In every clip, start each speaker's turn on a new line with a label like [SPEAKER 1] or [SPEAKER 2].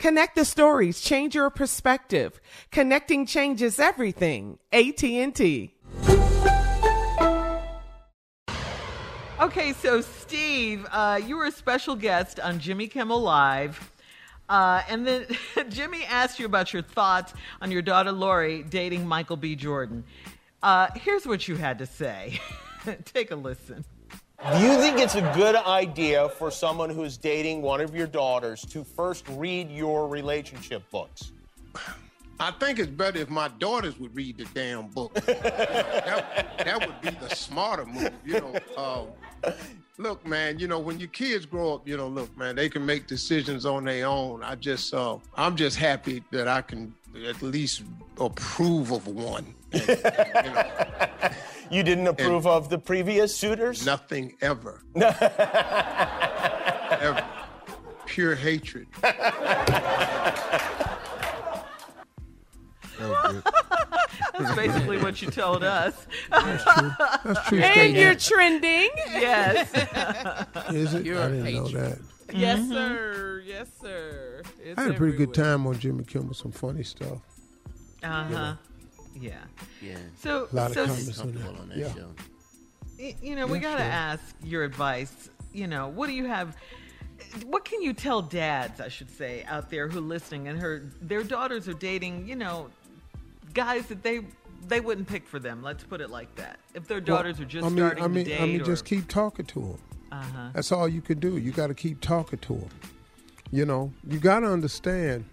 [SPEAKER 1] Connect the stories, change your perspective. Connecting changes everything. AT&T.
[SPEAKER 2] Okay, so Steve, uh, you were a special guest on Jimmy Kimmel Live. Uh, and then Jimmy asked you about your thoughts on your daughter Lori dating Michael B. Jordan. Uh, here's what you had to say. Take a listen.
[SPEAKER 3] Do you think it's a good idea for someone who's dating one of your daughters to first read your relationship books?
[SPEAKER 4] I think it's better if my daughters would read the damn book. that, that would be the smarter move, you know. Um, look, man, you know, when your kids grow up, you know, look, man, they can make decisions on their own. I just, uh, I'm just happy that I can at least approve of one. And, you know,
[SPEAKER 3] You didn't approve of the previous suitors?
[SPEAKER 4] Nothing ever. ever. Pure hatred.
[SPEAKER 2] That's basically what you told us.
[SPEAKER 5] That's true. That's true
[SPEAKER 1] And
[SPEAKER 5] statement.
[SPEAKER 1] you're trending.
[SPEAKER 2] yes.
[SPEAKER 5] Is it?
[SPEAKER 6] You're
[SPEAKER 5] I
[SPEAKER 6] a
[SPEAKER 5] didn't know
[SPEAKER 6] patriot.
[SPEAKER 5] that.
[SPEAKER 2] Yes, sir. Yes, sir. It's
[SPEAKER 5] I had a pretty good time on Jimmy Kimmel. Some funny stuff.
[SPEAKER 2] Uh huh. Yeah.
[SPEAKER 6] Yeah.
[SPEAKER 2] So,
[SPEAKER 5] A lot of
[SPEAKER 2] so
[SPEAKER 5] comments on
[SPEAKER 6] Comfortable
[SPEAKER 5] that.
[SPEAKER 6] on that
[SPEAKER 5] Yeah.
[SPEAKER 6] show.
[SPEAKER 2] you know, we
[SPEAKER 5] Yeah,
[SPEAKER 2] gotta
[SPEAKER 5] sure.
[SPEAKER 2] ask your advice. You know, what do you have? What can you tell dads, I should say, out there who are listening and her their daughters are dating, you know, guys that they they wouldn't pick for them. Let's put it like that. If their daughters are just
[SPEAKER 5] I mean,
[SPEAKER 2] starting
[SPEAKER 5] I mean,
[SPEAKER 2] to date,
[SPEAKER 5] I mean,
[SPEAKER 2] or,
[SPEAKER 5] just keep talking to them.
[SPEAKER 2] uh-huh.
[SPEAKER 5] That's all you can do. You got to keep talking to them. You know, you got to understand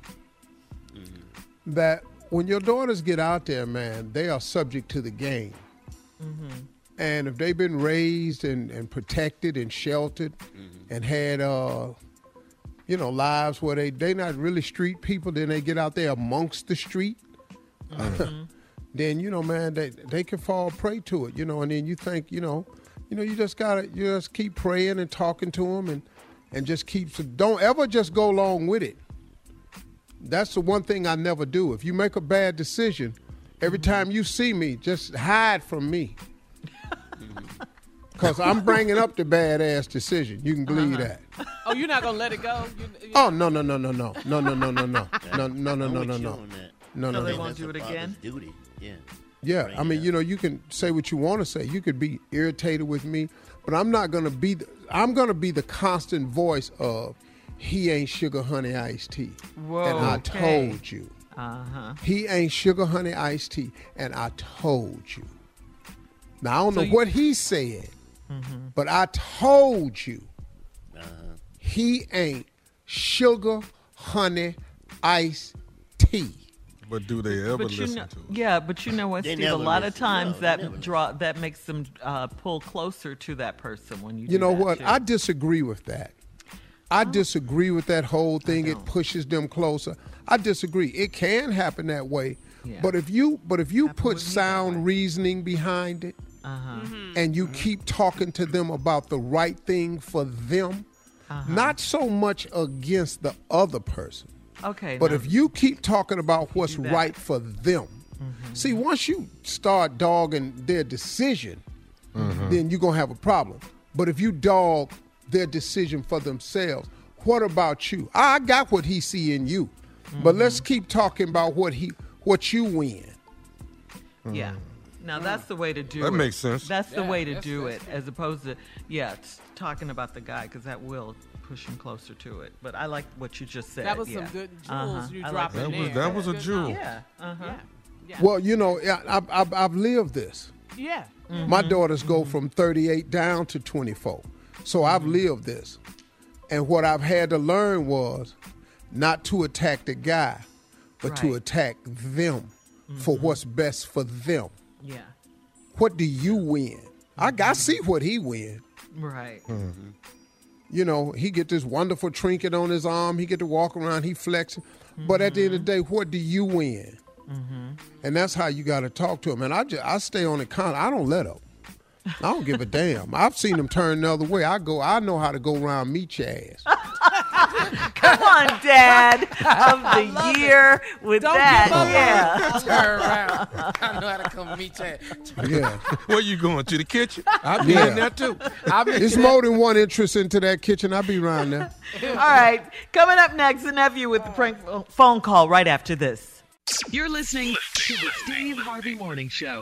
[SPEAKER 5] that when your daughters get out there, man, they are subject to the game. Mm-hmm. And if they've been raised and, and protected and sheltered mm-hmm. and had, uh, you know, lives where they they not really street people, then they get out there amongst the street. Mm-hmm. then you know, man, they they can fall prey to it. You know, and then you think, you know, you know, you just gotta you just keep praying and talking to them and and just keep. Don't ever just go along with it. That's the one thing I never do. If you make a bad decision, every mm-hmm. time you see me, just hide from me. Because I'm bringing up the badass decision. You can believe uh-huh. that.
[SPEAKER 1] Oh, you're not gonna let it go. You, you-
[SPEAKER 5] Oh, no, no, no, no, no. No, no, no, no, no. No, no, no, I'm no, with no, you no.
[SPEAKER 6] on that.
[SPEAKER 5] No, no,
[SPEAKER 2] They
[SPEAKER 5] no.
[SPEAKER 2] won't
[SPEAKER 6] That's
[SPEAKER 2] do
[SPEAKER 6] a
[SPEAKER 2] it again?
[SPEAKER 6] father's Duty. Yeah.
[SPEAKER 5] Yeah, I mean, you know, you can say what you want to say. You could be irritated with me, but I'm not gonna be. The, I'm gonna be the constant voice of he ain't sugar honey iced tea,
[SPEAKER 2] Whoa,
[SPEAKER 5] and I
[SPEAKER 2] okay.
[SPEAKER 5] told you.
[SPEAKER 2] Uh huh.
[SPEAKER 5] He ain't sugar honey iced tea, and I told you. Now I don't
[SPEAKER 2] So
[SPEAKER 5] know
[SPEAKER 2] you-
[SPEAKER 5] what he said, but I told you he ain't sugar honey iced tea.
[SPEAKER 7] But do they ever
[SPEAKER 2] But you
[SPEAKER 7] listen
[SPEAKER 2] know,
[SPEAKER 7] to it?
[SPEAKER 2] yeah, but you know what,
[SPEAKER 6] They
[SPEAKER 2] Steve? A
[SPEAKER 6] never
[SPEAKER 2] lot of times
[SPEAKER 6] No,
[SPEAKER 2] that draw that makes them uh, pull closer to that person when you.
[SPEAKER 5] You
[SPEAKER 2] do
[SPEAKER 5] know
[SPEAKER 2] that,
[SPEAKER 5] what?
[SPEAKER 2] too.
[SPEAKER 5] I disagree with that. I disagree with that whole thing. It pushes them closer. I disagree. It can happen that way,
[SPEAKER 2] Yeah.
[SPEAKER 5] but if you but if you
[SPEAKER 2] Happened
[SPEAKER 5] put
[SPEAKER 2] with me that
[SPEAKER 5] sound reasoning behind it,
[SPEAKER 2] Uh-huh.
[SPEAKER 5] and you keep talking to them about the right thing for them, not so much against the other person,
[SPEAKER 2] Okay,
[SPEAKER 5] but
[SPEAKER 2] now-
[SPEAKER 5] if you keep talking about what's
[SPEAKER 2] do that. Mm-hmm.
[SPEAKER 5] right for them, see, once you start dogging their decision, then you're going to have a problem. But if you dog their decision for themselves, what about you? I got what he see in you, but
[SPEAKER 2] Mm-hmm.
[SPEAKER 5] let's keep talking about what he what you win.
[SPEAKER 2] Yeah. Now that's the way to do
[SPEAKER 7] That
[SPEAKER 2] it.
[SPEAKER 7] makes sense.
[SPEAKER 2] That's the
[SPEAKER 1] Yeah,
[SPEAKER 2] way to do
[SPEAKER 1] that's
[SPEAKER 2] it, as opposed to yeah, it's talking about the guy because that will push him closer to it. But I like what you just said.
[SPEAKER 1] that was
[SPEAKER 2] yeah.
[SPEAKER 1] some good jewels
[SPEAKER 2] Uh-huh.
[SPEAKER 1] you
[SPEAKER 2] I like
[SPEAKER 1] dropped
[SPEAKER 7] That
[SPEAKER 1] in
[SPEAKER 7] was-
[SPEAKER 1] there.
[SPEAKER 7] that was a jewel.
[SPEAKER 2] Yeah. Uh-huh.
[SPEAKER 1] Yeah. Yeah.
[SPEAKER 5] Well, you know, I- I've, I've, I've lived this.
[SPEAKER 1] yeah.
[SPEAKER 5] My daughters go from 38 down to 24. So I've mm-hmm. lived this. And what I've had to learn was not to attack the guy, but to attack them for mm-hmm. what's best for them.
[SPEAKER 2] Yeah.
[SPEAKER 5] What do you win? I, I mm-hmm. see what he win.
[SPEAKER 2] Right.
[SPEAKER 5] You know, he get this wonderful trinket on his arm. He get to walk around. He flexing. But at the end of the day, what do you win? And that's how you got to talk to him. And I just I stay on the counter. I don't let up. I don't give a damn. I've seen him turn the other way. I go. I know how to go around meet your ass.
[SPEAKER 2] Come on, Dad of the year with
[SPEAKER 1] Don't
[SPEAKER 2] that.
[SPEAKER 1] give up
[SPEAKER 2] yeah.
[SPEAKER 1] Turn around. I know how to come meet you.
[SPEAKER 5] Yeah,
[SPEAKER 7] Where you going to the kitchen? I'll be
[SPEAKER 5] Yeah.
[SPEAKER 7] in there too.
[SPEAKER 1] I'll be
[SPEAKER 5] it's more than one interest into that kitchen. I'll be around there.
[SPEAKER 2] All right. Coming up next, the nephew with the prank phone call right after this.
[SPEAKER 8] You're listening to the Steve Harvey Morning Show.